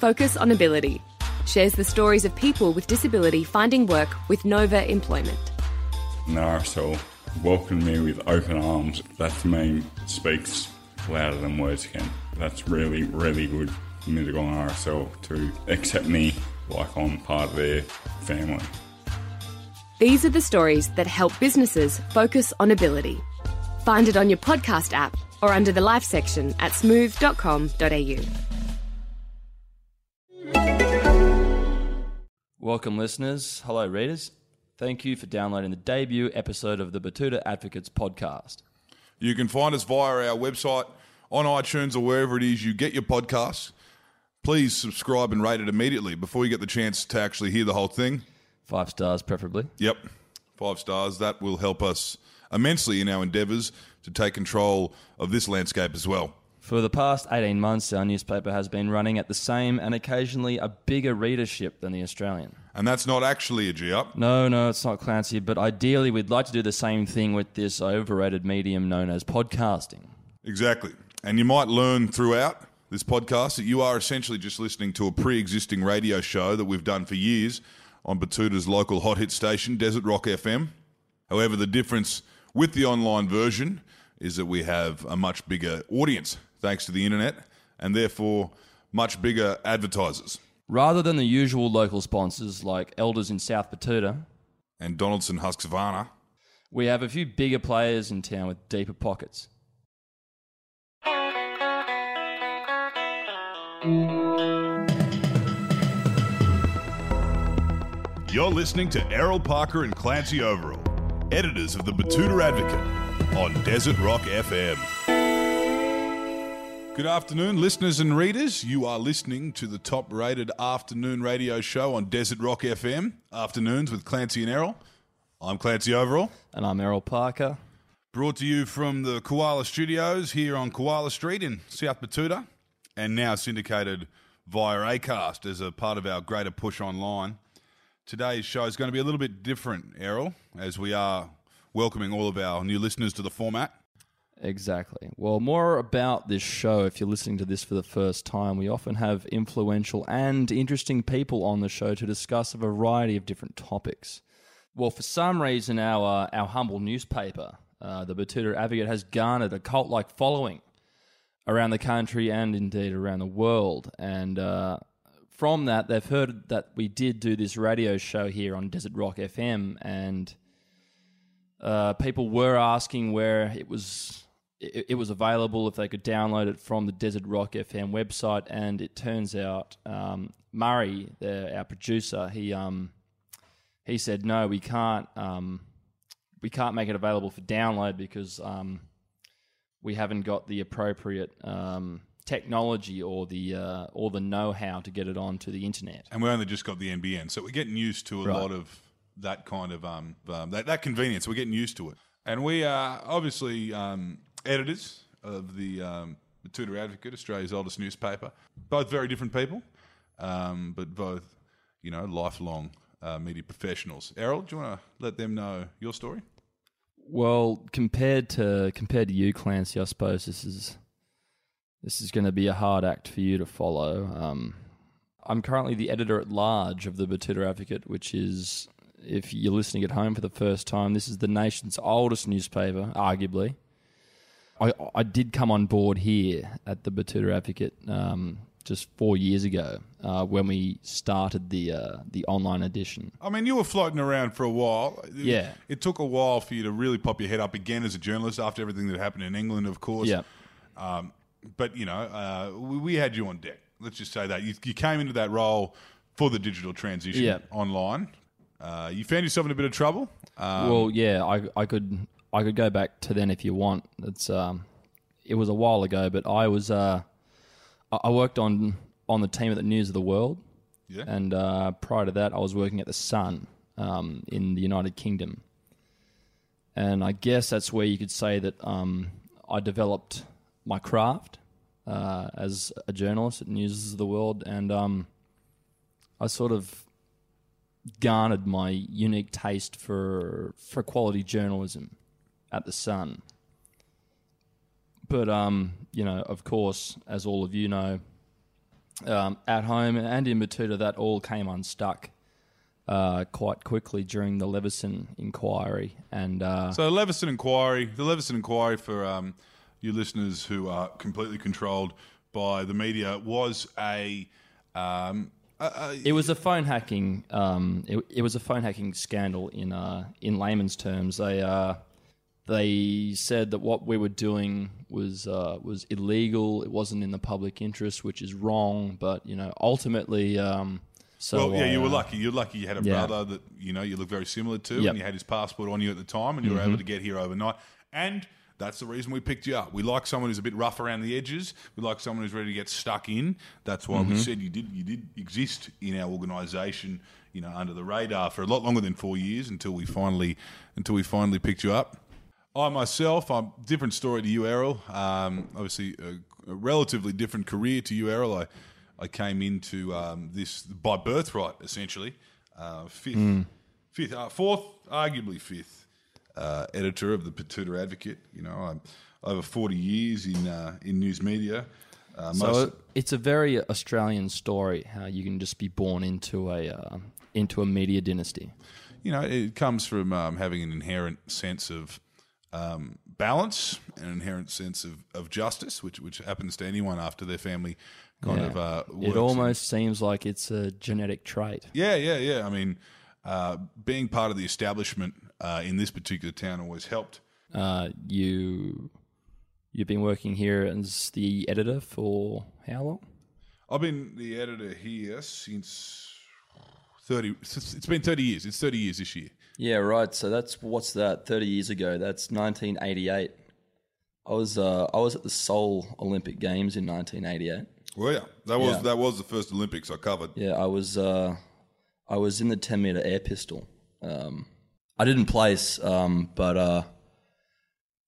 Focus on Ability, shares the stories of people with disability finding work with Nova Employment. RSL welcomed me with open arms. That to me speaks louder than words can. That's really, really good for Mittagong RSL to accept me like I'm part of their family. These are the stories that help businesses focus on ability. Find it on your podcast app or under the life section at smooth.com.au. Welcome, listeners. Hello, readers. Thank you for downloading the debut episode of the Betoota Advocates podcast. You can find us via our website, on iTunes, or wherever it is you get your podcasts. Please subscribe and rate it immediately before you get the chance to actually hear the whole thing. Five stars, preferably. Yep, five stars. That will help us immensely in our endeavours to take control of this landscape as well. For the past 18 months, our newspaper has been running at the same and occasionally a bigger readership than the Australian. And that's not actually a G up. No, no, it's not Clancy, but ideally we'd like to do the same thing with this overrated medium known as podcasting. Exactly. And you might learn throughout this podcast that you are essentially just listening to a pre existing radio show that we've done for years on Betoota's local hot hit station, Desert Rock FM. However, the difference with the online version is that we have a much bigger audience thanks to the internet and therefore much bigger advertisers. Rather than the usual local sponsors like Elders in South Betoota, And Donaldson Husqvarna. we have a few bigger players in town with deeper pockets. You're listening to Errol Parker and Clancy Overall, editors of the Betoota Advocate on Desert Rock FM. Good afternoon, listeners and readers. You are listening to the top rated afternoon radio show on Desert Rock FM, Afternoons with Clancy and Errol. I'm Clancy Overall, And I'm Errol Parker. brought to you from the Koala Studios here on Koala Street in South Betoota, and now syndicated via Acast as a part of our greater push online. Today's show is going to be a little bit different, Errol, as we are welcoming all of our new listeners to the format. Exactly. Well, more about this show. If you're listening to this for the first time, we often have influential and interesting people on the show to discuss a variety of different topics. Well, for some reason, our uh, our humble newspaper, uh, the Betoota Advocate, has garnered a cult-like following around the country and indeed around the world. And uh, from that, they've heard that we did do this radio show here on Desert Rock FM, and uh, people were asking where it was it, it was available if they could download it from the Desert Rock FM website, and it turns out um, Murray, the, our producer, he um, he said no, we can't um, we can't make it available for download because um, we haven't got the appropriate um, technology or the uh, or the know how to get it onto the internet. And we only just got the NBN, so we're getting used to a Right. lot of that kind of um, um, that, that convenience. We're getting used to it, and we are obviously um, editors of the um, the Tudor Advocate, Australia's oldest newspaper. Both very different people, um, but both you know lifelong uh, media professionals. Errol, do you want to let them know your story? Well, compared to compared to you, Clancy, I suppose this is this is going to be a hard act for you to follow. Um, I'm currently the editor at large of the Betoota Advocate, which is, if you're listening at home for the first time, this is the nation's oldest newspaper, arguably. I, I did come on board here at the Betoota Advocate um, just four years ago uh, when we started the uh, the online edition. I mean, you were floating around for a while. It- Yeah. It took a while for you to really pop your head up again as a journalist after everything that happened in England, of course. Yeah. Um, but, you know, uh, we, we had you on deck. Let's just say that. You, you came into that role for the digital transition Yeah. online. Uh, you found yourself in a bit of trouble. Um, well, yeah, I, I could I could go back to then if you want. It's um, it was a while ago, but I was uh, I I worked on on the team at the News of the World, yeah. and uh, prior to that, I was working at the Sun um, in the United Kingdom, and I guess that's where you could say that um, I developed my craft uh, as a journalist at News of the World, and um, I sort of garnered my unique taste for for quality journalism at the Sun. But um, you know, of course, as all of you know, um, at home and in Betoota, that all came unstuck uh, quite quickly during the Leveson inquiry. And uh, So, Leveson Inquiry, the Leveson Inquiry for um, you listeners who are completely controlled by the media was a. Um, a it was a phone hacking. Um, it, it was a phone hacking scandal in uh, in layman's terms. They uh, they said that what we were doing was uh, was illegal. It wasn't in the public interest, which is wrong. But you know, ultimately, um, so well, yeah, you were uh, lucky. You're lucky you had a yeah. brother that you know you look very similar to, Yep. and you had his passport on you at the time, and you were Mm-hmm. able to get here overnight. And that's the reason we picked you up. We like someone who's a bit rough around the edges. We like someone who's ready to get stuck in. That's why Mm-hmm. we said you did you did exist in our organisation, you know, under the radar for a lot longer than four years until we finally until we finally picked you up. I myself, I'm different story to you, Errol. Um, obviously, a, a relatively different career to you, Errol. I, I came into um, this by birthright, essentially. Uh, fifth, fifth, uh, fourth, arguably fifth uh, editor of the Betoota Advocate. You know, I'm over 40 years in uh, in news media. Uh, So it's a very Australian story how you can just be born into a uh, into a media dynasty. you know, it comes from um, having an inherent sense of um, balance, an inherent sense of, of justice, which which happens to anyone after their family kind Yeah. of uh, it almost seems like it's a genetic trait. yeah, yeah, yeah. I mean, uh, being part of the establishment uh, in this particular town always helped. Uh, you you've been working here as the editor for how long? I've been the editor here since thirty. It's been thirty years. It's thirty years this year. Yeah, right. So that's what's that? Thirty years ago. That's 1988. I was uh, I was at the Seoul Olympic Games in 1988. Well, yeah, that was Yeah. that was the first Olympics I covered. Yeah, I was uh, I was in the 10 meter air pistol. Um, I didn't place, um, but uh,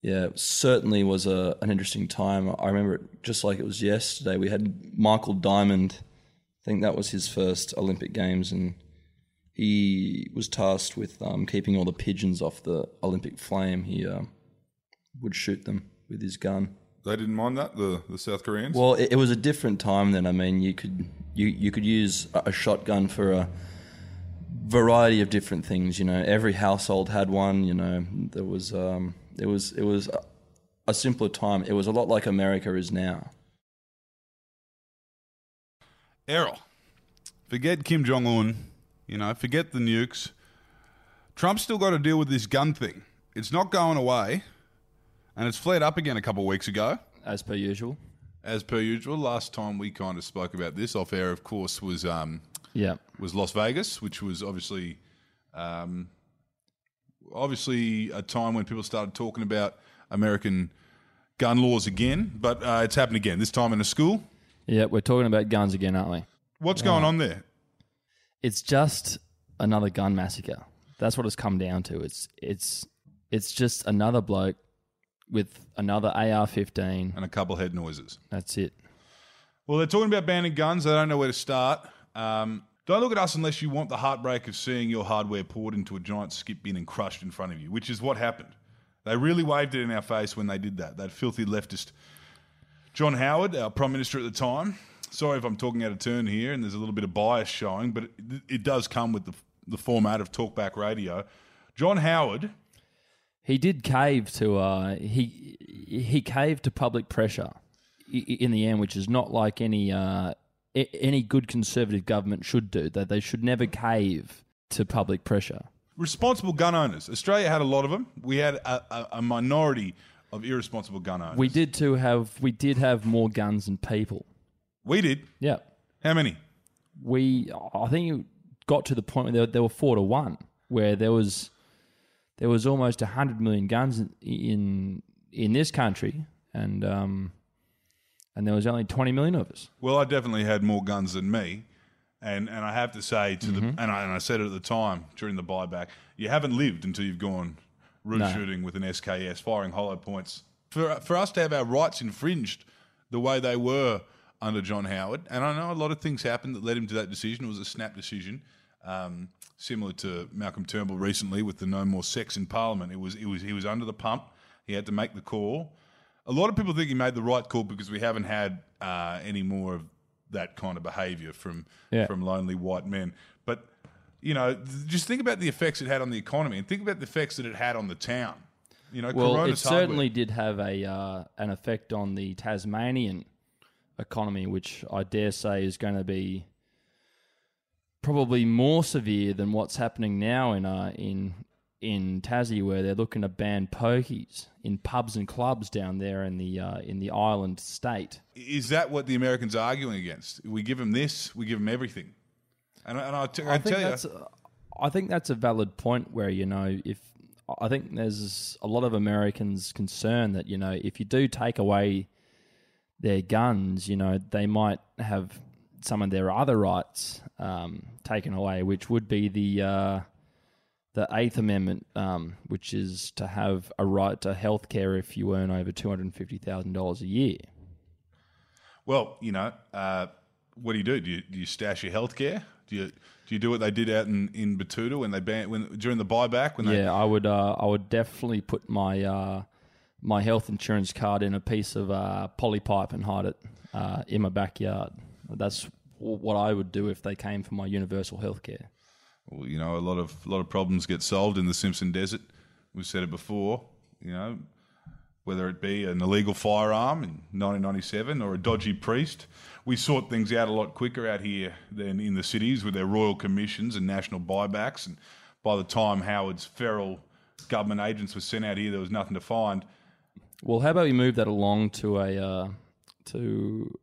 yeah, it certainly was a, an interesting time. I remember it just like it was yesterday. We had Michael Diamond. I think that was his first Olympic Games, and he was tasked with um, keeping all the pigeons off the Olympic flame. He uh, would shoot them with his gun. They didn't mind that the the South Koreans. Well, it, it was a different time then. I mean, you could you you could use a, a shotgun for a variety of different things. You know, every household had one. You know, there was um, it was it was a, a simpler time. It was a lot like America is now. Errol, forget Kim Jong Un. You know, forget the nukes. Trump's still got to deal with this gun thing. It's not going away, and it's flared up again a couple of weeks ago, As per usual. as per usual. Last time we kind of spoke about this off air, of course, was um, Yeah. was Las Vegas, which was obviously, um, obviously a time when people started talking about American gun laws again. But uh, it's happened again. This time in a school. Yeah, we're talking about guns again, aren't we? What's going on there? It's just another gun massacre. That's what it's come down to. It's it's it's just another bloke with another AR-15. And a couple head noises. That's it. Well, they're talking about banning guns. They don't know where to start. Um, don't look at us unless you want the heartbreak of seeing your hardware poured into a giant skip bin and crushed in front of you, which is what happened. They really waved it in our face when they did that. That filthy leftist John Howard, our Prime Minister at the time. Sorry if I'm talking out of turn here and there's a little bit of bias showing, but it, it does come with the, the format of talkback radio. John Howard, He did cave to uh, he he caved to public pressure in the end, which is not like any uh, any good conservative government should do. That they should never cave to public pressure. responsible gun owners. Australia had a lot of them. We had a, a, a minority of irresponsible gun owners. We did too have we did have more guns than people. We did. Yeah, How many? we I think it got to the point where there, there were four to one, where there was there was almost hundred million guns in, in in this country, and um, and there was only twenty million of us. Well, I definitely had more guns than me. And, and I have to say to Mm-hmm. the and I, and I said it at the time during the buyback, you haven't lived until you've gone root No. shooting with an SKS, firing hollow points. For for us to have our rights infringed the way they were under John Howard, and I know a lot of things happened that led him to that decision. It was a snap decision, um, similar to Malcolm Turnbull recently with the no more sex in Parliament. It was it was he was under the pump. He had to make the call. A lot of people think he made the right call because we haven't had uh, any more of that kind of behaviour from Yeah. from lonely white men. But you know, th- just think about the effects it had on the economy, and think about the effects that it had on the town. You know, Well, Corona's it certainly hardware. did have a uh, an effect on the Tasmanian economy, which I dare say is going to be probably more severe than what's happening now in uh, in in Tassie, where they're looking to ban pokies in pubs and clubs down there in the uh, in the island state. Is that what the Americans are arguing against? We give them this, we give them everything. And, and I, t- I I think tell you, that's I think that's a valid point where you know if I think there's a lot of Americans concerned that you know if you do take away their guns, you know they might have some of their other rights um, taken away, which would be the uh, the Eighth Amendment, um, which is to have a right to health care if you earn over two hundred and fifty thousand dollars a year. well, you know, uh, what do you do? Do you, do you stash your healthcare? Do you do you do what they did out in, in Betoota when they ban when during the buyback when they Yeah, I would. Uh, I would definitely put my uh, my health insurance card in a piece of uh, polypipe and hide it uh, in my backyard. That's what I would do if they came for my universal health care. Well, you know, a lot of a lot of problems get solved in the Simpson Desert. We've said it before. You know, whether it be an illegal firearm in 1997 or a dodgy priest, we sort things out a lot quicker out here than in the cities with their royal commissions and national buybacks. And by the time Howard's feral government agents were sent out here, there was nothing to find. Well, how about we move that along to a uh, to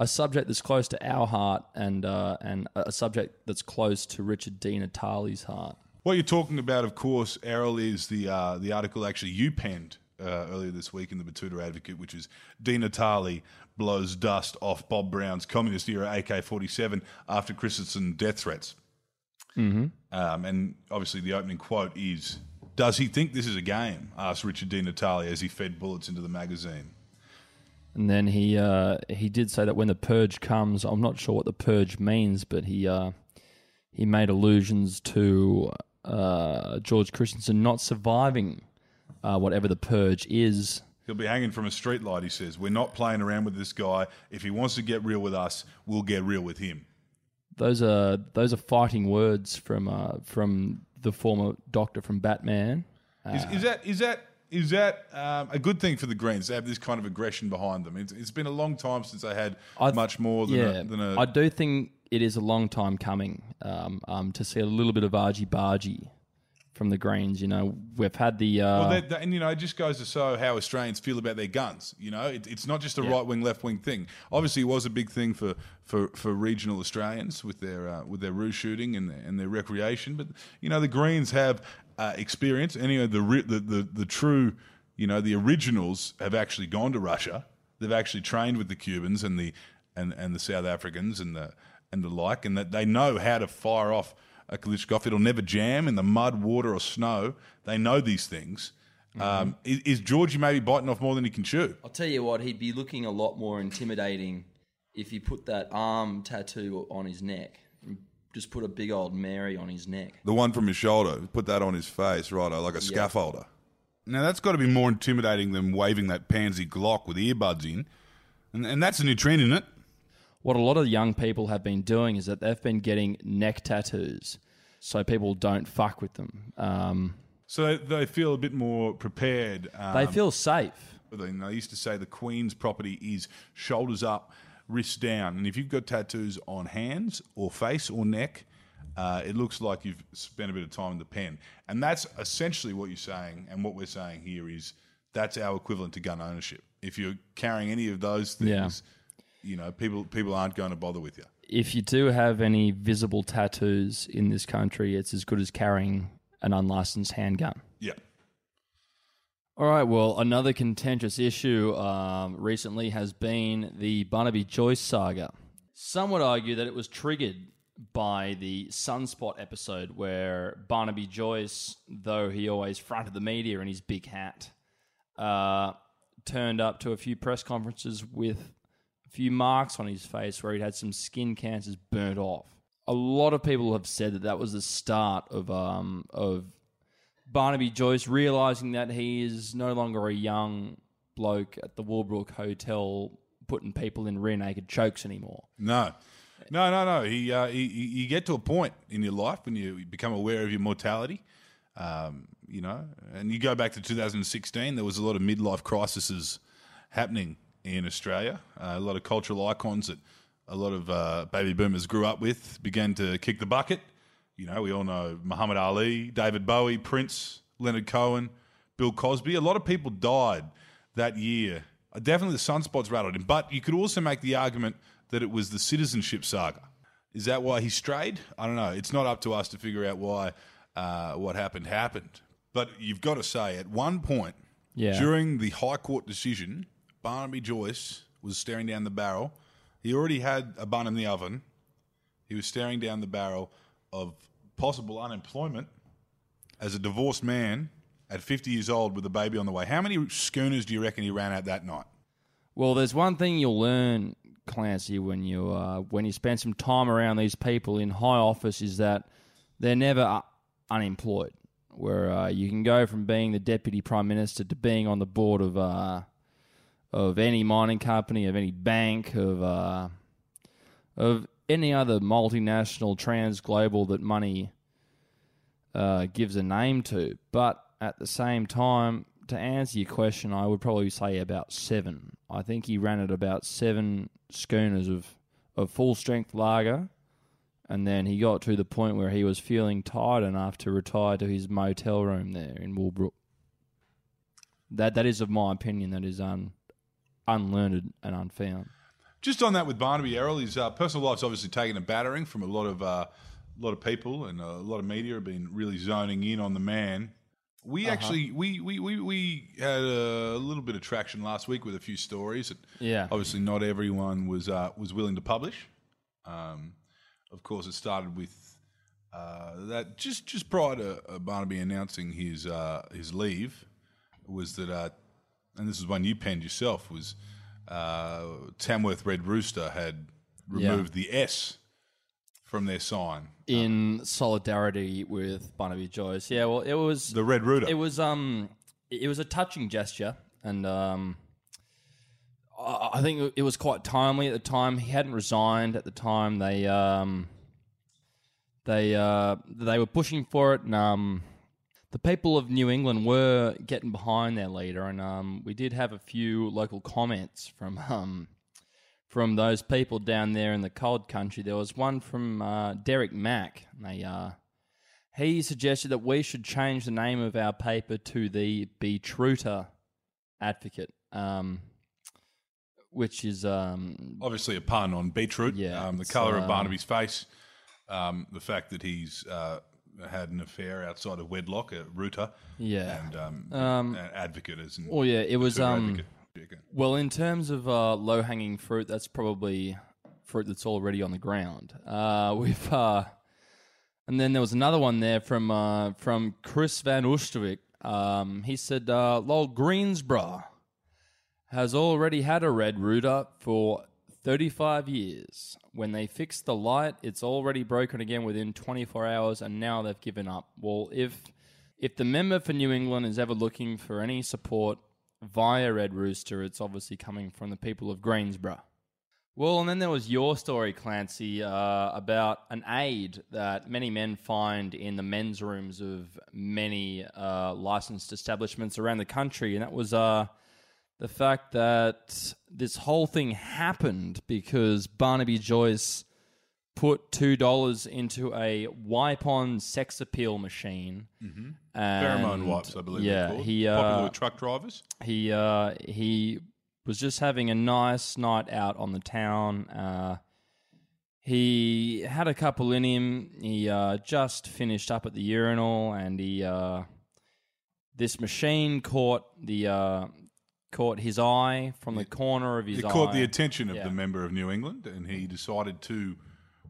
a subject that's close to our heart and uh, and a subject that's close to Richard Di Natale's heart. What you're talking about, of course, Errol, is the uh, the article actually you penned uh, earlier this week in the Betoota Advocate, which is Di Natale blows dust off Bob Brown's communist era AK-47 after Christensen death threats. Mm-hmm. Um, and obviously, the opening quote is, "Does he think this is a game?" asked Richard Di Natale as he fed bullets into the magazine. And then he uh, he did say that when the purge comes, I'm not sure what the purge means, but he uh, he made allusions to uh, George Christensen not surviving uh, whatever the purge is. He'll be hanging from a streetlight, he says. We're not playing around with this guy. If he wants to get real with us, we'll get real with him. Those are those are fighting words from uh, from the former Doctor from Batman. Is, is that is that is that um, a good thing for the Greens to have this kind of aggression behind them? It's, it's been a long time since they had I th- much more than yeah, a, than a I do think it is a long time coming um, um, to see a little bit of argy bargy from the Greens. You know, we've had the uh, Well, that, that- and you know, it just goes to show how Australians feel about their guns. You know, it, it's not just a right wing, left wing thing. Obviously, it was a big thing for, for, for regional Australians with their uh, with their roo shooting and their, and their recreation. But you know, the Greens have uh, experience. Anyway, the, the the the true, you know, the originals have actually gone to Russia. They've actually trained with the Cubans and the and, and the South Africans and the and the like, and that they know how to fire off a Kalashnikov. It'll never jam in the mud, water, or snow. They know these things. Um, is, is Georgie maybe biting off more than he can chew? I'll tell you what, he'd be looking a lot more intimidating if he put that arm tattoo on his neck. And Just put a big old Mary on his neck. The one from his shoulder, put that on his face, right, like a scaffolder. Now that's got to be more intimidating than waving that pansy Glock with earbuds in, and, and that's a new trend, isn't it? What a lot of young people have been doing is that they've been getting neck tattoos so people don't fuck with them. Um, So they feel a bit more prepared. Um, they feel safe. they, they used to say the Queen's property is shoulders up, wrists down, and if you've got tattoos on hands or face or neck, uh, it looks like you've spent a bit of time in the pen, and that's essentially what you're saying. And what we're saying here is that's our equivalent to gun ownership. If you're carrying any of those things, Yeah. you know, people people aren't going to bother with you. If you do have any visible tattoos in this country, it's as good as carrying an unlicensed handgun. Yeah. All right, well, another contentious issue um, recently has been the Barnaby Joyce saga. Some would argue that it was triggered by the Sunspot episode where Barnaby Joyce, though he always fronted the media in his big hat, uh, turned up to a few press conferences with a few marks on his face where he'd had some skin cancers burnt off. A lot of people have said that that was the start of um, of Barnaby Joyce realizing that he is no longer a young bloke at the Woolbrook Hotel putting people in rear naked chokes anymore. No, no, no, no. He, uh, he- you get to a point in your life when you become aware of your mortality. Um, you know, and you go back to 2016. There was a lot of midlife crises happening in Australia. Uh, a lot of cultural icons that a lot of uh, baby boomers grew up with began to kick the bucket. You know, we all know Muhammad Ali, David Bowie, Prince, Leonard Cohen, Bill Cosby. A lot of people died that year. Definitely the sunspots rattled him. But you could also make the argument that it was the citizenship saga. Is that why he strayed? I don't know. It's not up to us to figure out why uh, what happened happened. But you've got to say, at one point Yeah. during the High Court decision, Barnaby Joyce was staring down the barrel. He already had a bun in the oven. He was staring down the barrel of possible unemployment as a divorced man at 50 years old with a baby on the way. How many schooners do you reckon he ran out that night? Well, there's one thing you'll learn, Clancy, when you uh, when you spend some time around these people in high office, is that they're never uh, unemployed. Where uh, you can go from being the deputy prime minister to being on the board of uh, of any mining company, of any bank, of uh, of any other multinational, trans global that money uh, gives a name to. But at the same time, to answer your question, I would probably say about seven. I think he ran at about seven schooners of, of full strength lager. And then he got to the point where he was feeling tired enough to retire to his motel room there in Woolbrook. That that is, of my opinion, that is un, unlearned and unfound. Just on that with Barnaby Errol, his uh, personal life's obviously taken a battering from a lot of uh, a lot of people and a lot of media have been really zoning in on the man. We actually we, we, we, we had a little bit of traction last week with a few stories that Yeah. obviously not everyone was uh, was willing to publish. Um, of course, it started with uh, that just just prior to uh, Barnaby announcing his uh, his leave was that, uh, and this is one you penned yourself was uh, Tamworth Red Rooster had removed the S from their sign. In solidarity with Barnaby Joyce. Yeah, well, it was The Red Rooter. It was um, it was a touching gesture, and um, I I think it was quite timely at the time. He hadn't resigned at the time. They um, they uh, they were pushing for it, and um, the people of New England were getting behind their leader, and um, we did have a few local comments from um, from those people down there in the cold country. There was one from uh, Derek Mack. They uh, he suggested that we should change the name of our paper to the Betruter Advocate, um, which is um, Obviously, a pun on beetroot. Yeah, um, the colour of uh, Barnaby's face, um, the fact that he's uh, had an affair outside of wedlock, a rooter, yeah. and um, Um, an advocate as Oh yeah, it was um. advocate. Well, in terms of uh, low hanging fruit, that's probably fruit that's already on the ground. Uh, we've uh, and then there was another one there from uh, from Chris Van Oosterwijk. Um, he said, uh, "Lol Greensboro has already had a red router for 35 years. When they fixed the light, it's already broken again within 24 hours, and now they've given up. Well, if if the member for New England is ever looking for any support via Red Rooster, it's obviously coming from the people of Greensboro. Well, and then there was your story, Clancy, uh, about an aid that many men find in the men's rooms of many uh, licensed establishments around the country, and that was uh, the fact that this whole thing happened because Barnaby Joyce put two dollars into a wipe-on sex appeal machine. Mm-hmm. Pheromone wipes, I believe. Yeah, called. he popular uh, with truck drivers. he uh, he was just having a nice night out on the town. Uh, he had a couple in him. He uh, just finished up at the urinal, and he uh, this machine caught the uh, caught his eye from the corner of his It eye. caught the attention of Yeah. the member of New England, and he decided to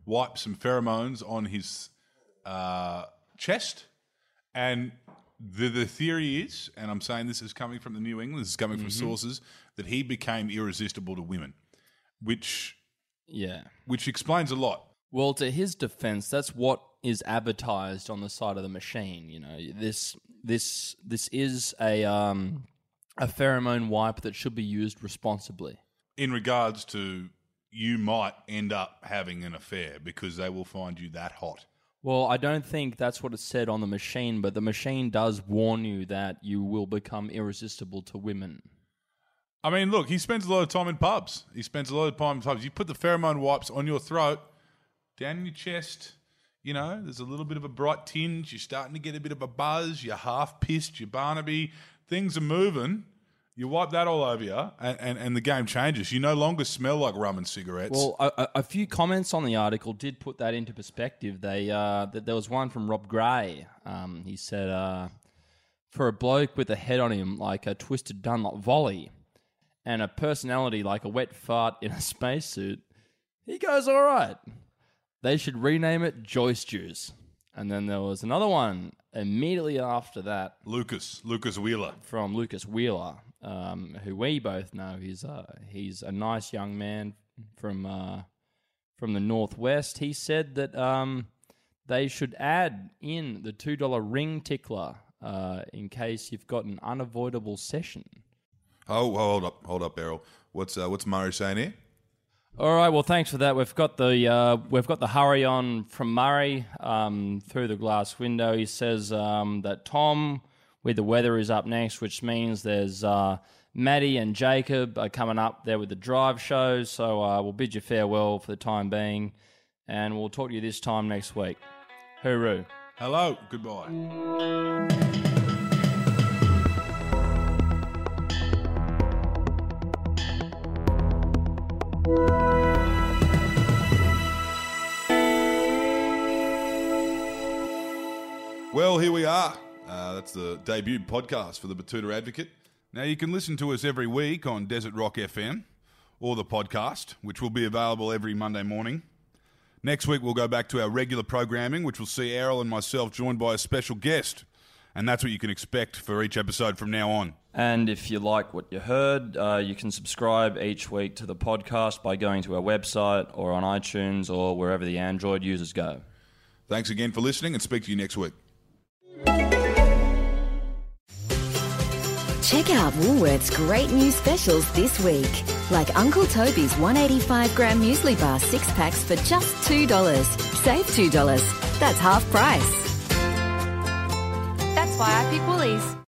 wipe some pheromones on his uh, chest. And the the theory is, and I'm saying this is coming from the New England, this is coming from Mm-hmm. sources that he became irresistible to women, which yeah. which explains a lot. Well, to his defense, that's what is advertised on the side of the machine. You know, this this this is a um a pheromone wipe that should be used responsibly. in regards to you might end up having an affair because they will find you that hot. Well, I don't think that's what it said on the machine, but the machine does warn you that you will become irresistible to women. I mean, look, he spends a lot of time in pubs. He spends a lot of time in pubs. You put the pheromone wipes on your throat, down your chest. You know, there's a little bit of a bright tinge. You're starting to get a bit of a buzz. You're half pissed. You're Barnaby. Things are moving. You wipe that all over you, and, and, and the game changes. You no longer smell like rum and cigarettes. Well, a, a- few comments on the article did put that into perspective. They uh, th- there was one from Rob Gray. Um, he said, uh, "For a bloke with a head on him like a twisted Dunlop volley, and a personality like a wet fart in a spacesuit, he goes all right. They should rename it Joyce Juice." And then there was another one immediately after that Lucas, Lucas Wheeler. from Lucas Wheeler, um, who we both know. He's uh, he's a nice young man from uh, from the northwest. He said that um, they should add in the two dollar ring tickler uh, in case you've got an unavoidable session. Oh, hold up, hold up, Errol. What's uh, what's Murray saying here? All right. Well, thanks for that. We've got the uh, we've got the hurry on from Murray um, through the glass window. He says um, that Tom with the weather is up next, which means there's uh, Maddie and Jacob are coming up there with the drive shows. So uh, we'll bid you farewell for the time being, and we'll talk to you this time next week. Hooroo! Hello, goodbye. Well, here we are. Uh, that's the debut podcast for the Betoota Advocate. Now, you can listen to us every week on Desert Rock FM or the podcast, which will be available every Monday morning. Next week, we'll go back to our regular programming, which will see Errol and myself joined by a special guest. And that's what you can expect for each episode from now on. And if you like what you heard, uh, you can subscribe each week to the podcast by going to our website or on iTunes or wherever the Android users go. Thanks again for listening and speak to you next week. Check out Woolworth's great new specials this week, like Uncle Toby's 185 gram muesli bar six packs for just $2. Save $2. That's half price. That's why I pick Woolies.